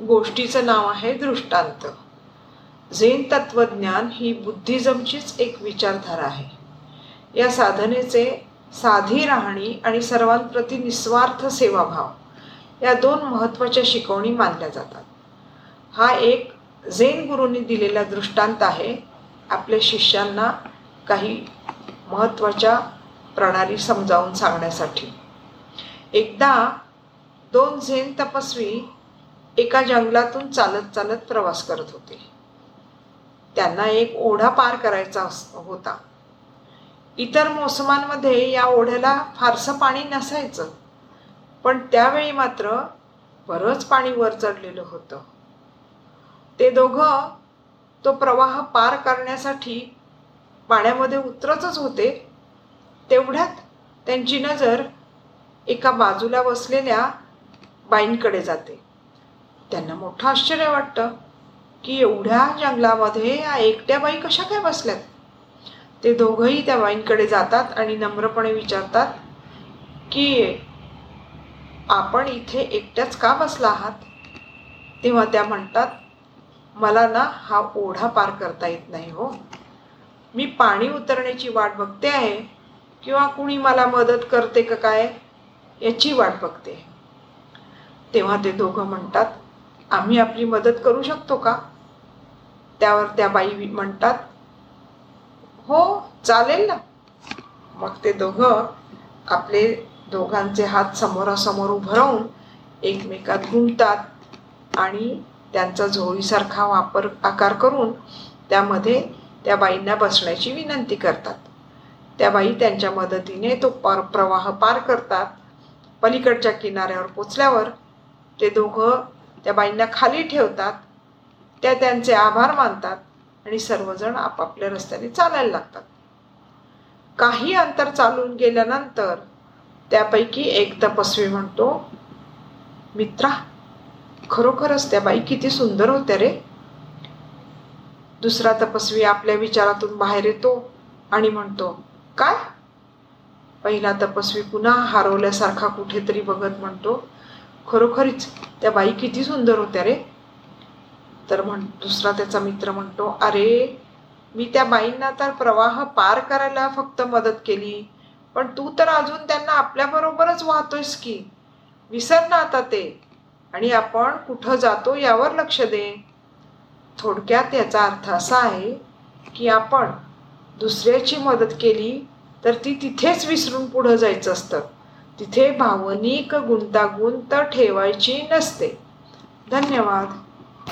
गोष्टीचं नाव आहे दृष्टांत. झेन तत्वज्ञान ही बुद्धिझमचीच एक विचारधारा आहे. या साधनेचे साधी राहणी आणि सर्वांप्रती निस्वार्थ सेवाभाव या दोन महत्त्वाच्या शिकवणी मानल्या जातात. हा एक झेन गुरूंनी दिलेला दृष्टांत आहे. आपल्या शिष्यांना काही महत्त्वाच्या प्रणाली समजावून सांगण्यासाठी. एकदा दोन झेन तपस्वी एका जंगलातून चालत चालत प्रवास करत होते. त्यांना एक ओढा पार करायचा होता. इतर मोसमांमध्ये या ओढ्याला फारसं पाणी नसायचं. पण त्यावेळी मात्र बरंच पाणी वर चढलेलं होतं. ते दोघं तो प्रवाह पार करण्यासाठी पाण्यामध्ये उतरतच होते. तेवढ्यात त्यांची नजर एका बाजूला बसलेल्या बाईंकडे जाते. त्यांना मोठं आश्चर्य वाटतं की एवढ्या जंगलामध्ये या एकट्या बाई कशा काय बसल्यात? ते दोघंही त्या बाईंकडे जातात आणि नम्रपणे विचारतात की आपण इथे एकट्याच का बसला आहात? तेव्हा त्या म्हणतात मला ना हा ओढा पार करता येत नाही हो. मी पाणी उतरण्याची वाट बघते आहे किंवा कुणी मला मदत करते का काय याची वाट बघते. तेव्हा ते दोघं म्हणतात आम्ही आपली मदत करू शकतो का? त्यावर त्या बाई म्हणतात हो चालेल ना. मग ते दोघं आपले दोघांचे हात समोरासमोर उभं राहून एकमेकात गुंततात आणि त्यांचा झोळीसारखा वापर आकार करून त्यामध्ये त्या बाईंना बसण्याची विनंती करतात. त्या बाई त्यांच्या मदतीने तो पार प्रवाह पार करतात. पलीकडच्या किनाऱ्यावर पोचल्यावर ते दोघं त्या बाईंना खाली ठेवतात त्या त्यांचे आभार मानतात आणि सर्वजण आपापल्या रस्त्याने चालायला लागतात. काही अंतर चालून गेल्यानंतर त्यापैकी एक तपस्वी म्हणतो मित्रा खरोखरच त्या बाई किती सुंदर होत्या रे. दुसरा तपस्वी आपल्या विचारातून बाहेर येतो आणि म्हणतो काय? पहिला तपस्वी पुन्हा हरवल्यासारखा कुठेतरी बघत म्हणतो खरोखरीच त्या बाई किती सुंदर होत्या रे. तर म्हण दुसरा त्याचा मित्र म्हणतो अरे मी त्या बाईंना तर प्रवाह पार करायला फक्त मदत केली पण तू तर अजून त्यांना आपल्याबरोबरच वाहतोयस की. विसर ना आता ते आणि आपण कुठं जातो यावर लक्ष दे. थोडक्यात याचा अर्थ असा आहे की आपण दुसऱ्याची मदत केली तर ती तिथेच विसरून पुढं जायचं असतं. तिथे भावनिक गुंतागुंत ठेवायची नसते. धन्यवाद.